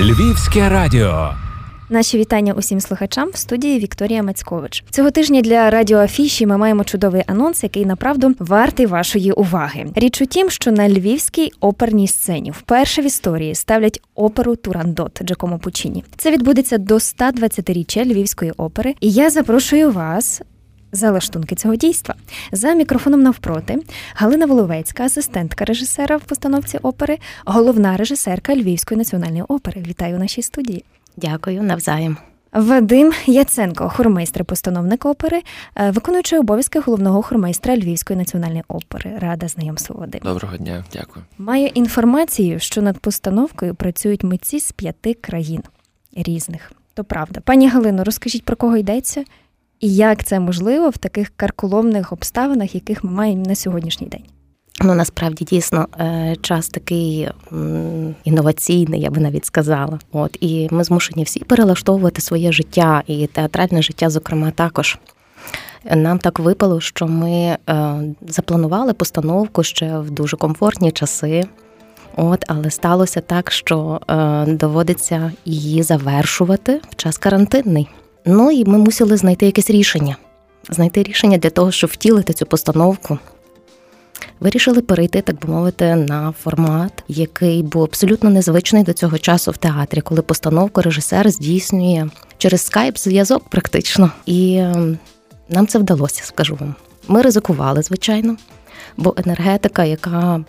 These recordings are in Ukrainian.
Львівське радіо. Наші вітання усім слухачам в студії Вікторія Мацькович. Цього тижня для радіо Афіші ми маємо чудовий анонс, який направду вартий вашої уваги. Річ у тім, що на львівській оперній сцені вперше в історії ставлять оперу Турандот Джакомо Пучіні. Це відбудеться до 120-річчя Львівської опери. І я запрошую вас за лаштунки цього дійства. За мікрофоном навпроти Галина Воловецька, асистентка режисера в постановці опери, головна режисерка Львівської національної опери. Вітаю у нашій студії. Дякую навзаєм. Вадим Яценко, хормейстр, постановник опери, е, виконуючий обов'язки головного хормейстра Львівської національної опери. Рада знайомству Вадим. Доброго дня, дякую. Маю інформацію, що над постановкою працюють митці з п'яти країн різних. То правда. Пані Галино, розкажіть про кого йдеться і як це можливо в таких карколомних обставинах, яких ми маємо на сьогоднішній день. Ну насправді дійсно е, час такий інноваційний, я би навіть сказала. От і ми змушені всі перелаштовувати своє життя і театральне життя, зокрема, також. Нам так випало, що ми е, запланували постановку ще в дуже комфортні часи. От, але сталося так, що е, доводиться її завершувати в час карантинний. Ну і ми мусили знайти якесь рішення, знайти рішення для того, щоб втілити цю постановку. Вирішили перейти, так би мовити, на формат, який був абсолютно незвичний до цього часу в театрі, коли постановку режисер здійснює через скайп зв'язок, практично. І ем, нам це вдалося, скажу вам. Ми ризикували, звичайно, бо енергетика, яка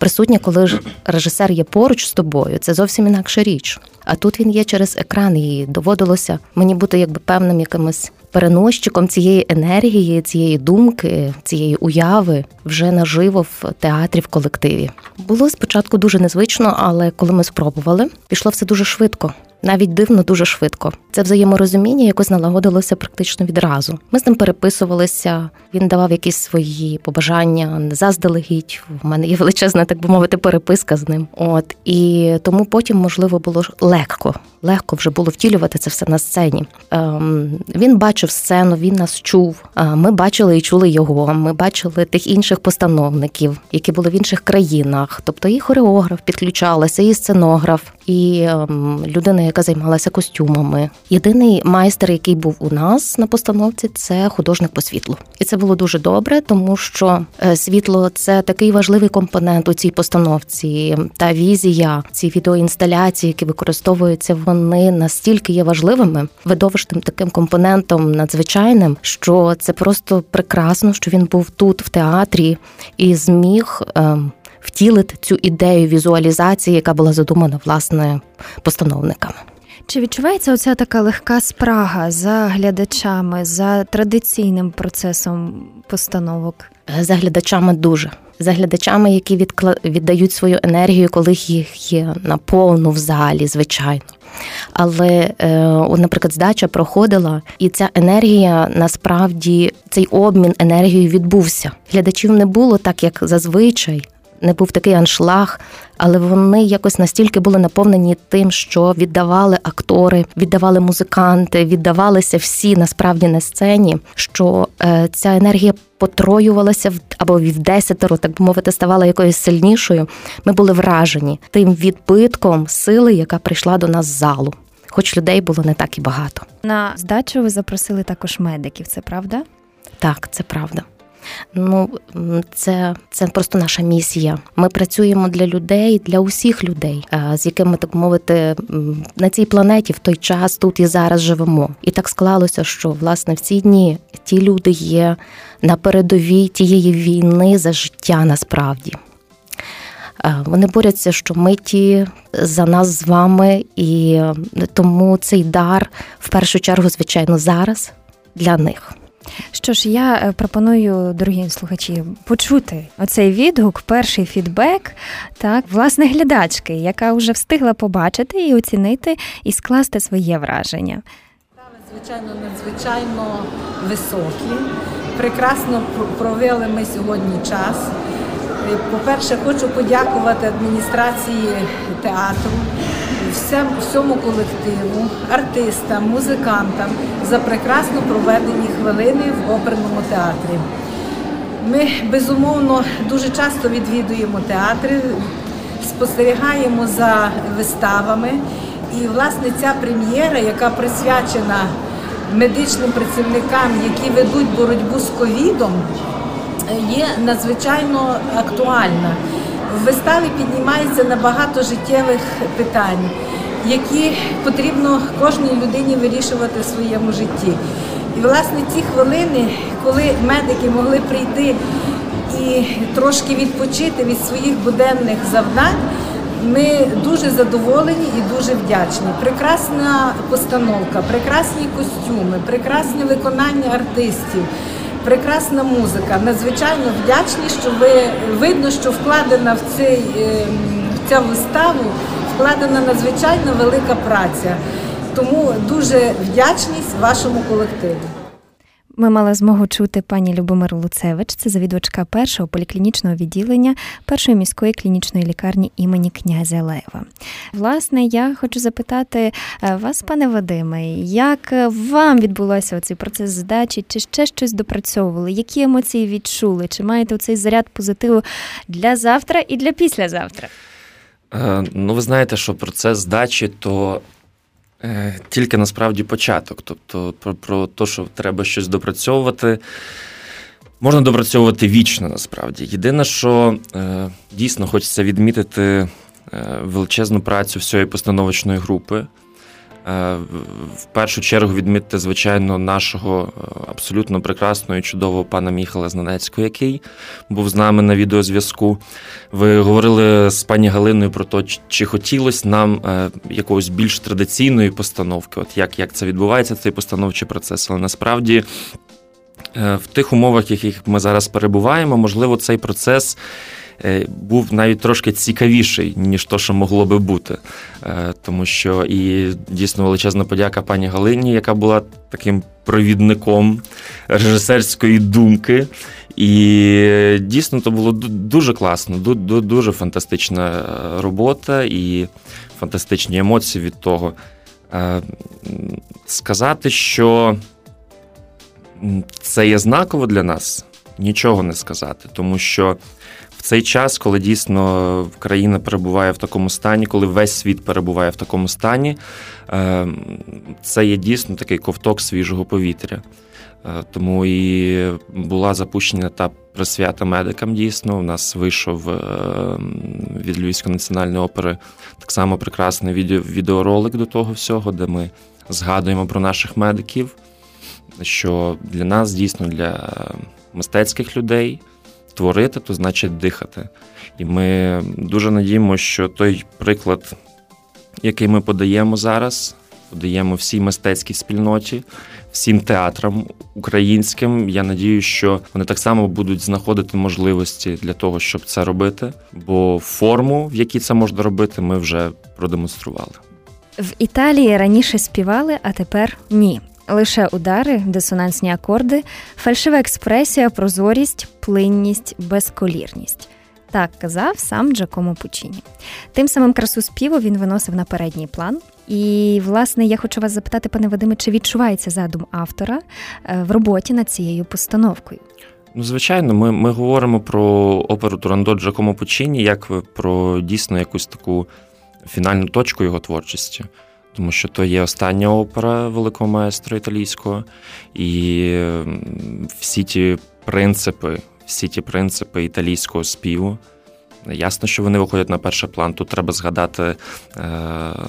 присутня, коли ж режисер є поруч з тобою, це зовсім інакша річ. А тут він є через екран, і доводилося мені бути якби певним якимось переносчиком цієї енергії, цієї думки, цієї уяви вже наживо в театрі в колективі. Було спочатку дуже незвично, але коли ми спробували, пішло все дуже швидко навіть дивно дуже швидко. Це взаєморозуміння якось налагодилося практично відразу. Ми з ним переписувалися. Він давав якісь свої побажання заздалегідь. У мене є величезна, так би мовити, переписка з ним. От і тому потім можливо було легко. Легко вже було втілювати це все на сцені. Ем, Він бачив сцену, він нас чув. Ми бачили і чули його. Ми бачили тих інших постановників, які були в інших країнах. Тобто і хореограф підключалася, і сценограф, і ем, людина, яка займалася костюмами. Єдиний майстер, який був у нас на постановці, це художник по світлу, і це було дуже добре, тому що е, світло це такий важливий компонент у цій постановці. Та візія, ці відеоінсталяції, які використовуються, вони настільки є важливими, видовищним таким компонентом надзвичайним, що це просто прекрасно, що він був тут в театрі і зміг. Ем, втілити цю ідею візуалізації, яка була задумана власне постановниками. Чи відчувається оця така легка спрага за глядачами, за традиційним процесом постановок? За глядачами дуже. За глядачами, які відкла... віддають свою енергію, коли їх є наповну в залі, звичайно. Але, е, наприклад, здача проходила, і ця енергія насправді цей обмін енергією відбувся. Глядачів не було так, як зазвичай не був такий аншлаг, але вони якось настільки були наповнені тим, що віддавали актори, віддавали музиканти, віддавалися всі насправді на сцені, що е, ця енергія потроювалася в або в десятеро, так би мовити, ставала якоюсь сильнішою. Ми були вражені тим відбитком сили, яка прийшла до нас з залу. Хоч людей було не так і багато. На здачу ви запросили також медиків, це правда? Так, це правда. Ну це це просто наша місія. Ми працюємо для людей, для усіх людей, з якими так мовити на цій планеті в той час тут і зараз живемо. І так склалося, що власне в ці дні ті люди є на передовій тієї війни за життя насправді. Вони борються, що ми ті за нас з вами, і тому цей дар в першу чергу, звичайно, зараз для них. Що ж, я е, пропоную, дорогі слухачі, почути оцей відгук, перший фідбек, так, власне, глядачки, яка вже встигла побачити і оцінити і скласти своє враження. Звичайно, надзвичайно високі. Прекрасно провели ми сьогодні час. По-перше, хочу подякувати адміністрації театру всьому колективу, артистам, музикантам за прекрасно проведені хвилини в оперному театрі. Ми безумовно дуже часто відвідуємо театри. спостерігаємо за виставами. І, власне, ця прем'єра, яка присвячена медичним працівникам, які ведуть боротьбу з ковідом, є надзвичайно актуальна. В виставі піднімається на багато життєвих питань, які потрібно кожній людині вирішувати в своєму житті. І, власне, ці хвилини, коли медики могли прийти і трошки відпочити від своїх буденних завдань. Ми дуже задоволені і дуже вдячні. Прекрасна постановка, прекрасні костюми, прекрасне виконання артистів, прекрасна музика. Надзвичайно вдячні, що ви видно, що вкладена в цей ем, в цю виставу, вкладена надзвичайно велика праця. Тому дуже вдячність вашому колективу. Ми мали змогу чути пані Любомиру Луцевич, це завідувачка першого поліклінічного відділення першої міської клінічної лікарні імені князя Лева. Власне, я хочу запитати е, вас, пане Вадиме, як вам відбулося цей процес здачі, чи ще щось допрацьовували? Які емоції відчули? Чи маєте цей заряд позитиву для завтра і для післязавтра? Е, ну, ви знаєте, що процес здачі то Е, тільки насправді початок. Тобто, про, про те, що треба щось допрацьовувати, можна допрацьовувати вічно насправді. Єдине, що е, дійсно хочеться відмітити е, величезну працю всієї постановочної групи. Е, в першу чергу відмітити, звичайно, нашого е, абсолютно прекрасного і чудового пана Міхала Знанецького, який був з нами на відеозв'язку. Ви говорили з пані Галиною про те, чи хотілося нам е, якогось більш традиційної постановки, от як, як це відбувається, цей постановчий процес. Але насправді. В тих умовах, в яких ми зараз перебуваємо, можливо, цей процес був навіть трошки цікавіший, ніж то, що могло би бути. Е, тому що і дійсно величезна подяка пані Галині, яка була таким провідником режисерської думки. І дійсно то було дуже класно, дуже фантастична робота і фантастичні емоції від того. Е, сказати, що це є знаково для нас, нічого не сказати, тому що в цей час, коли дійсно країна перебуває в такому стані, коли весь світ перебуває в такому стані, е, це є дійсно такий ковток свіжого повітря. Е, тому і була запущена та присвята медикам. Дійсно, у нас вийшов е, від Львівської національної опери так само прекрасний відеоролик до того всього, де ми згадуємо про наших медиків. Що для нас дійсно для мистецьких людей творити, то значить дихати. І ми дуже надіємося, що той приклад, який ми подаємо зараз, подаємо всій мистецькій спільноті, всім театрам українським. Я надію, що вони так само будуть знаходити можливості для того, щоб це робити. Бо форму, в якій це можна робити, ми вже продемонстрували. В Італії раніше співали, а тепер ні лише удари, дисонансні акорди, фальшива експресія, прозорість, плинність, безколірність. Так казав сам Джакомо Пучіні. Тим самим красу співу він виносив на передній план. І, власне, я хочу вас запитати, пане Вадиме, чи відчувається задум автора е, в роботі над цією постановкою? Ну, звичайно, ми ми говоримо про оперу Турандо Джакомо Пучіні як про дійсно якусь таку фінальну точку його творчості тому що то є остання опера великого майстра італійського, і всі ті принципи, всі ті принципи італійського співу. Ясно, що вони виходять на перший план. Тут треба згадати е,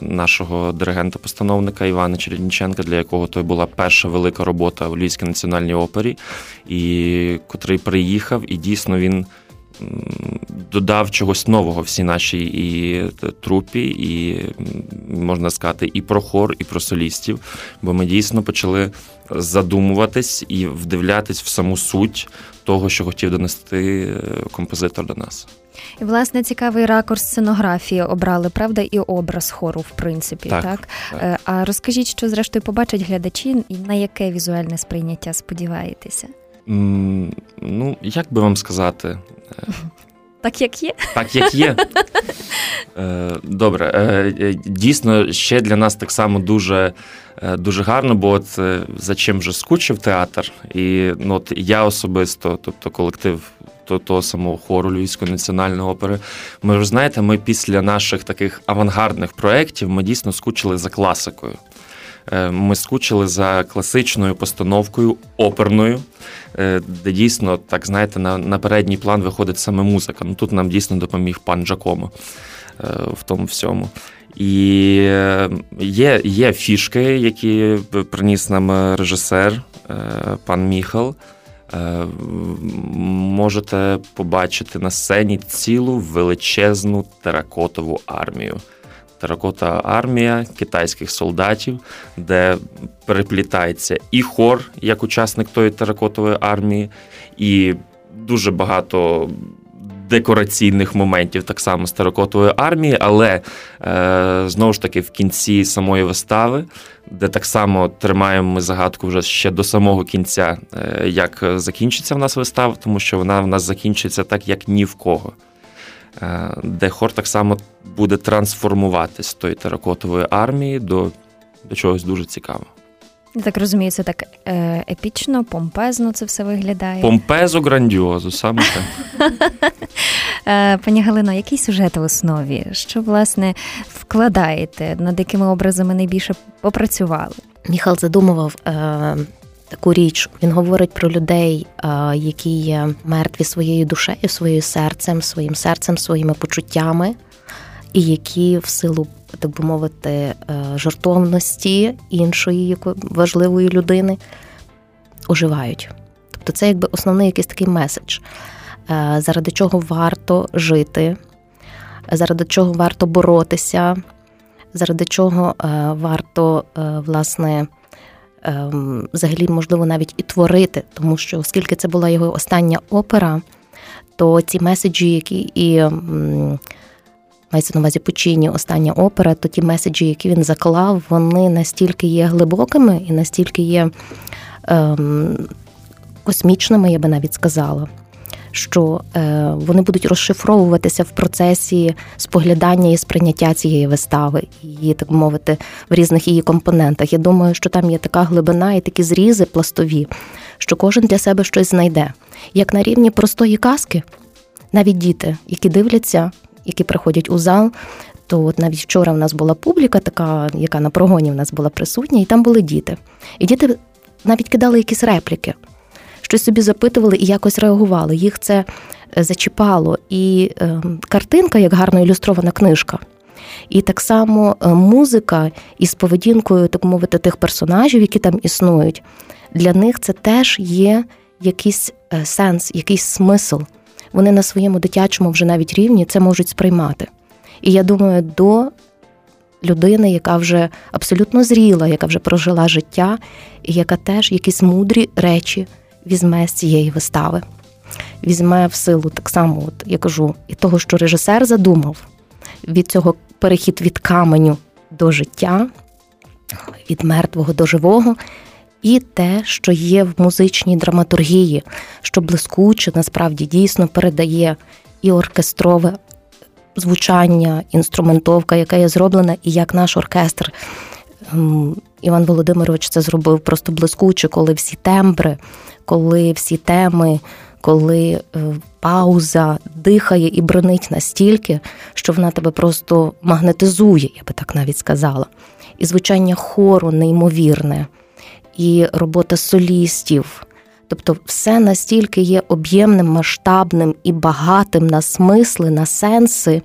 нашого диригента-постановника Івана Чередніченка, для якого то була перша велика робота у Львівській національній опері, і котрий приїхав, і дійсно він додав чогось нового всій нашій і трупі, і можна сказати, і про хор, і про солістів. Бо ми дійсно почали задумуватись і вдивлятись в саму суть того, що хотів донести е, композитор до нас. І, власне, цікавий ракурс сценографії обрали, правда, і образ хору, в принципі. Так, так? так. Е, а розкажіть, що зрештою побачать глядачі, і на яке візуальне сприйняття сподіваєтеся? Ну, як би вам сказати? Так, як є? Так, як є. Е, добре. Е, дійсно, ще для нас так само дуже е, дуже гарно, бо от за чим вже скучив театр, і ну, от я особисто, тобто колектив того самого хору Львівської національної опери. Ми ж знаєте, ми після наших таких авангардних проєктів ми дійсно скучили за класикою. Е, ми скучили за класичною постановкою оперною, е, де дійсно, так знаєте, на на передній план виходить саме музика. Ну тут нам дійсно допоміг пан Джакомо е, в тому всьому. І є є фішки, які приніс нам режисер, пан Міхал. Можете побачити на сцені цілу величезну теракотову армію теракота армія китайських солдатів, де переплітається і хор як учасник тої теракотової армії, і дуже багато. Декораційних моментів так само з теракотової армії, але е, знову ж таки в кінці самої вистави, де так само тримаємо ми загадку вже ще до самого кінця, е, як закінчиться в нас вистава, тому що вона в нас закінчиться так, як ні в кого. Е, де хор так само буде трансформуватись з тої теракотової армії до, до чогось дуже цікавого. Я так розумію, це так е, епічно, помпезно це все виглядає. Помпезо грандіозу, саме так. Е, пані Галино, який сюжет в основі? Що, власне, вкладаєте, над якими образами найбільше попрацювали? Міхал задумував таку річ. Він говорить про людей, які є мертві своєю душею, своїм серцем, своїм серцем, своїми почуттями, і які в силу, так би мовити, е, жартовності іншої важливої людини оживають. Тобто це якби основний якийсь такий меседж, е, заради чого варто жити, заради чого варто боротися, заради чого е, варто, власне, Ем, взагалі, можливо, навіть і творити, тому що оскільки це була його остання опера, то ці меседжі, які і мається на увазі Пучині, остання опера, то ті меседжі, які він заклав, вони настільки є глибокими і настільки є ем, космічними, я би навіть сказала що е, вони будуть розшифровуватися в процесі споглядання і сприйняття цієї вистави, її так мовити, в різних її компонентах. Я думаю, що там є така глибина і такі зрізи пластові, що кожен для себе щось знайде. Як на рівні простої казки, навіть діти, які дивляться, які приходять у зал. То от навіть вчора в нас була публіка, така, яка на прогоні в нас була присутня, і там були діти. І діти навіть кидали якісь репліки щось собі запитували і якось реагували. Їх це е, зачіпало. І е, картинка, як гарно ілюстрована книжка. І так само е, музика із поведінкою, так мовити, тих персонажів, які там існують, для них це теж є якийсь сенс, якийсь смисл. Вони на своєму дитячому вже навіть рівні це можуть сприймати. І я думаю, до людини, яка вже абсолютно зріла, яка вже прожила життя, і яка теж якісь мудрі речі візьме з цієї вистави. Візьме в силу так само, от я кажу, і того, що режисер задумав від цього перехід від каменю до життя, від мертвого до живого, і те, що є в музичній драматургії, що блискуче насправді дійсно передає і оркестрове звучання, інструментовка, яка є зроблена, і як наш оркестр. Ем, Іван Володимирович це зробив просто блискуче, коли всі тембри, коли всі теми, коли е, пауза дихає і бронить настільки, що вона тебе просто магнетизує, я би так навіть сказала. І звучання хору неймовірне, і робота солістів. Тобто, все настільки є об'ємним, масштабним і багатим на смисли, на сенси,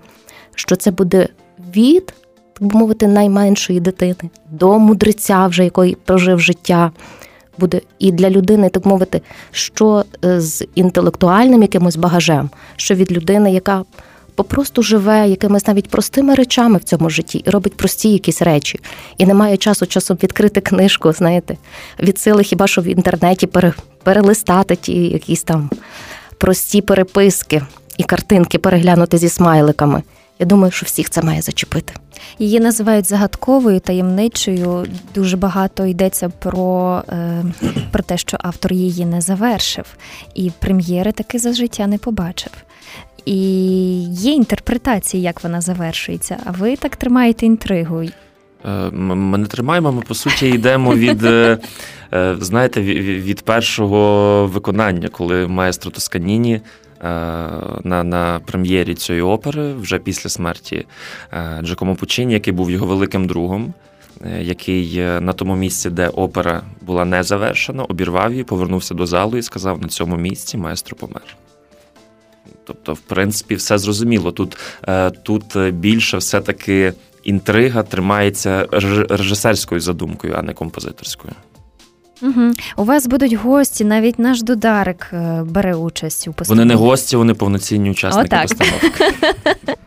що це буде від, так би мовити, найменшої дитини до мудреця, вже який прожив життя буде і для людини, так мовити, що е, з інтелектуальним якимось багажем, що від людини, яка попросту живе якимись навіть простими речами в цьому житті і робить прості якісь речі, і не має часу часом відкрити книжку, знаєте, від сили хіба що в інтернеті перелистати ті якісь там прості переписки і картинки переглянути зі смайликами. Я думаю, що всіх це має зачепити. Її називають загадковою таємничою. Дуже багато йдеться про е, про те, що автор її не завершив, і прем'єри таки за життя не побачив. І є інтерпретації, як вона завершується. А ви так тримаєте інтригу. Е, ми не тримаємо, ми по суті йдемо від е, знаєте, від першого виконання, коли маестро Тосканіні на на прем'єрі цієї опери вже після смерті Джакомо Пучині, який був його великим другом. Який на тому місці, де опера була не завершена, обірвав її, повернувся до залу і сказав: на цьому місці маестро помер. Тобто, в принципі, все зрозуміло. Тут тут більше все-таки інтрига тримається режисерською задумкою, а не композиторською. Угу. У вас будуть гості, навіть наш додарик е, бере участь у постановці. Вони не гості, вони повноцінні учасники Отак. постановки.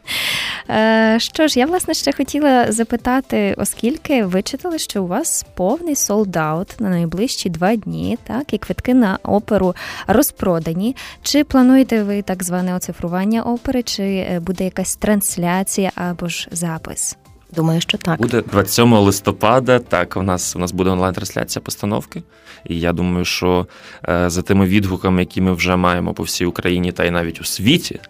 Е, що ж, я власне ще хотіла запитати, оскільки ви читали, що у вас повний солдаут на найближчі два дні, так і квитки на оперу розпродані. Чи плануєте ви так зване оцифрування опери, чи е, буде якась трансляція або ж запис? Думаю, що так. Буде 27 листопада. Так, у нас у нас буде онлайн-трансляція постановки. І я думаю, що е, за тими відгуками, які ми вже маємо по всій Україні та й навіть у світі,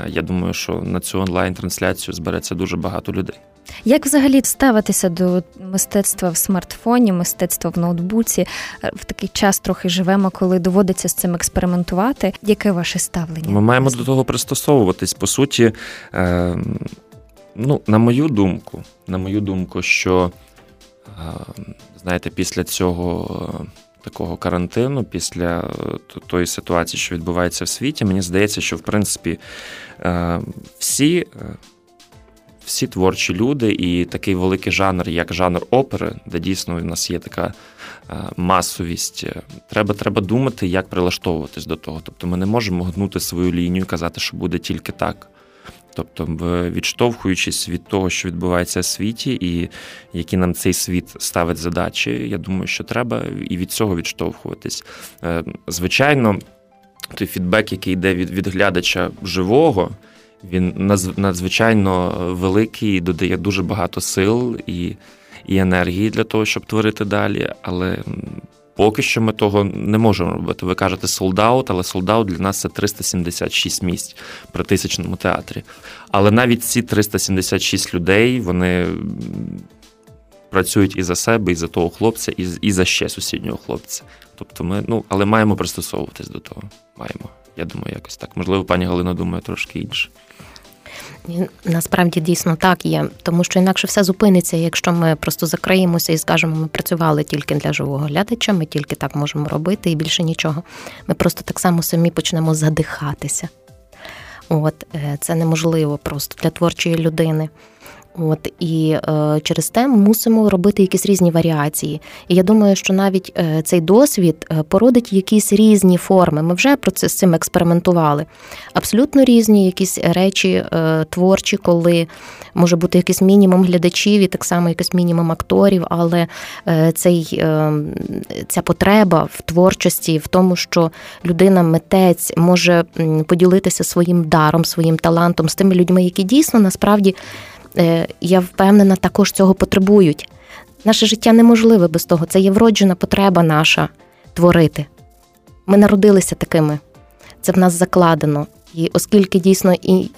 е, я думаю, що на цю онлайн-трансляцію збереться дуже багато людей. Як взагалі ставитися до мистецтва в смартфоні, мистецтва в ноутбуці? Е, в такий час трохи живемо, коли доводиться з цим експериментувати. Яке ваше ставлення? Ми маємо до того пристосовуватись. По суті, ем, Ну, на мою думку, на мою думку, що знаєте, після цього такого карантину, після тої ситуації, що відбувається в світі, мені здається, що в принципі всі. Всі творчі люди і такий великий жанр, як жанр опери, де дійсно у нас є така масовість. Треба треба думати, як прилаштовуватись до того. Тобто ми не можемо гнути свою лінію, і казати, що буде тільки так. Тобто, відштовхуючись від того, що відбувається в світі, і які нам цей світ ставить задачі, я думаю, що треба і від цього відштовхуватись. Е, звичайно, той фідбек, який йде від, від глядача живого. Він надзвичайно великий, додає дуже багато сил і і енергії для того, щоб творити далі. Але Поки що ми того не можемо робити. Ви кажете солдаут, але солдаут для нас це 376 місць при тисячному театрі. Але навіть ці 376 людей вони працюють і за себе, і за того хлопця, і і за ще сусіднього хлопця. Тобто ми, ну, але маємо пристосовуватись до того. Маємо. Я думаю, якось так. Можливо, пані Галина думає трошки інше. Насправді дійсно так є, тому що інакше все зупиниться, якщо ми просто закриємося і скажемо, ми працювали тільки для живого глядача, ми тільки так можемо робити і більше нічого. Ми просто так само самі почнемо задихатися. От е, це неможливо просто для творчої людини. От і е, через те ми мусимо робити якісь різні варіації. І я думаю, що навіть е, цей досвід е, породить якісь різні форми. Ми вже про це з цим експериментували. Абсолютно різні якісь речі е, творчі, коли може бути якийсь мінімум глядачів, і так само якийсь мінімум акторів, але е, цей, е, ця потреба в творчості, в тому, що людина, митець може поділитися своїм даром, своїм талантом з тими людьми, які дійсно насправді. Е, я впевнена, також цього потребують. Наше життя неможливе без того. Це є вроджена потреба наша творити. Ми народилися такими, це в нас закладено. І оскільки дійсно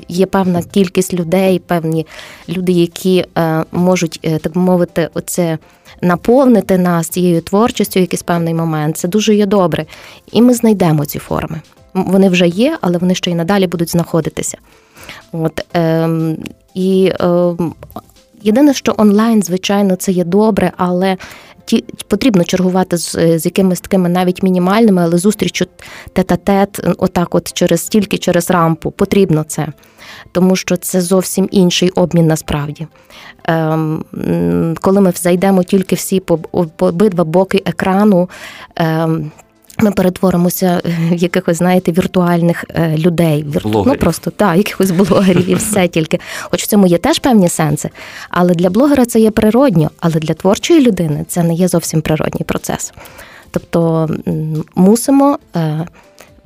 є певна кількість людей, певні люди, які е, можуть, е, так мовити, оце наповнити нас цією творчістю якийсь певний момент, це дуже є добре. І ми знайдемо ці форми. Вони вже є, але вони ще й надалі будуть знаходитися. От, е, І е, єдине, що онлайн, звичайно, це є добре, але ті потрібно чергувати з з якимись такими навіть мінімальними, але зустрічю тет-а-тет, отак, от через тільки через рампу. Потрібно це. Тому що це зовсім інший обмін насправді. Ем, Коли ми зайдемо тільки всі по обидва боки екрану. Ем, ми перетворимося в якихось, знаєте, віртуальних е, людей. Блогерів. Ну просто так, якихось блогерів і все тільки. Хоч в цьому є теж певні сенси. Але для блогера це є природньо, але для творчої людини це не є зовсім природній процес. Тобто мусимо е,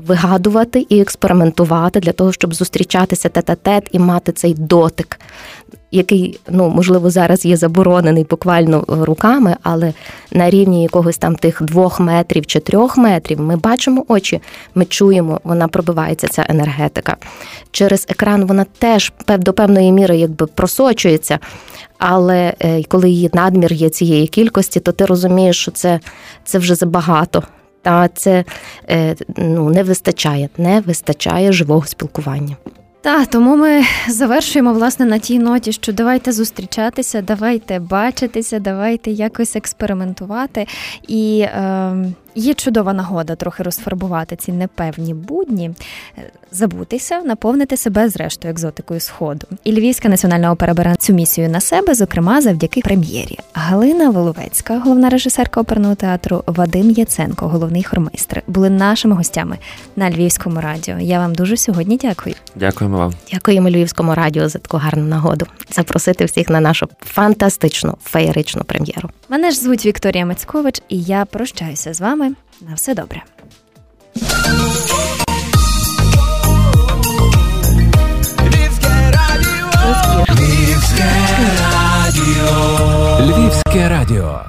вигадувати і експериментувати для того, щоб зустрічатися тет-а-тет і мати цей дотик який ну можливо зараз є заборонений буквально руками, але на рівні якогось там тих двох метрів чи трьох метрів ми бачимо очі, ми чуємо, вона пробивається ця енергетика. Через екран вона теж до певної міри якби просочується. Але е, коли її надмір є цієї кількості, то ти розумієш, що це, це вже забагато. Та це е, ну не вистачає, не вистачає живого спілкування. Та тому ми завершуємо власне на тій ноті, що давайте зустрічатися, давайте бачитися, давайте якось експериментувати. І е, є чудова нагода трохи розфарбувати ці непевні будні, е, забутися, наповнити себе зрештою екзотикою сходу. І Львівська національна опера бере цю місію на себе, зокрема завдяки прем'єрі. Галина Воловецька, головна режисерка оперного театру, Вадим Яценко, головний хормейстр, були нашими гостями на Львівському радіо. Я вам дуже сьогодні дякую. Дякуємо вам. Дякуємо Львівському радіо за таку гарну нагоду. Запросити всіх на нашу фантастичну феєричну прем'єру. Мене ж звуть Вікторія Мацькович, і я прощаюся з вами. На все добре. Львівське радіо.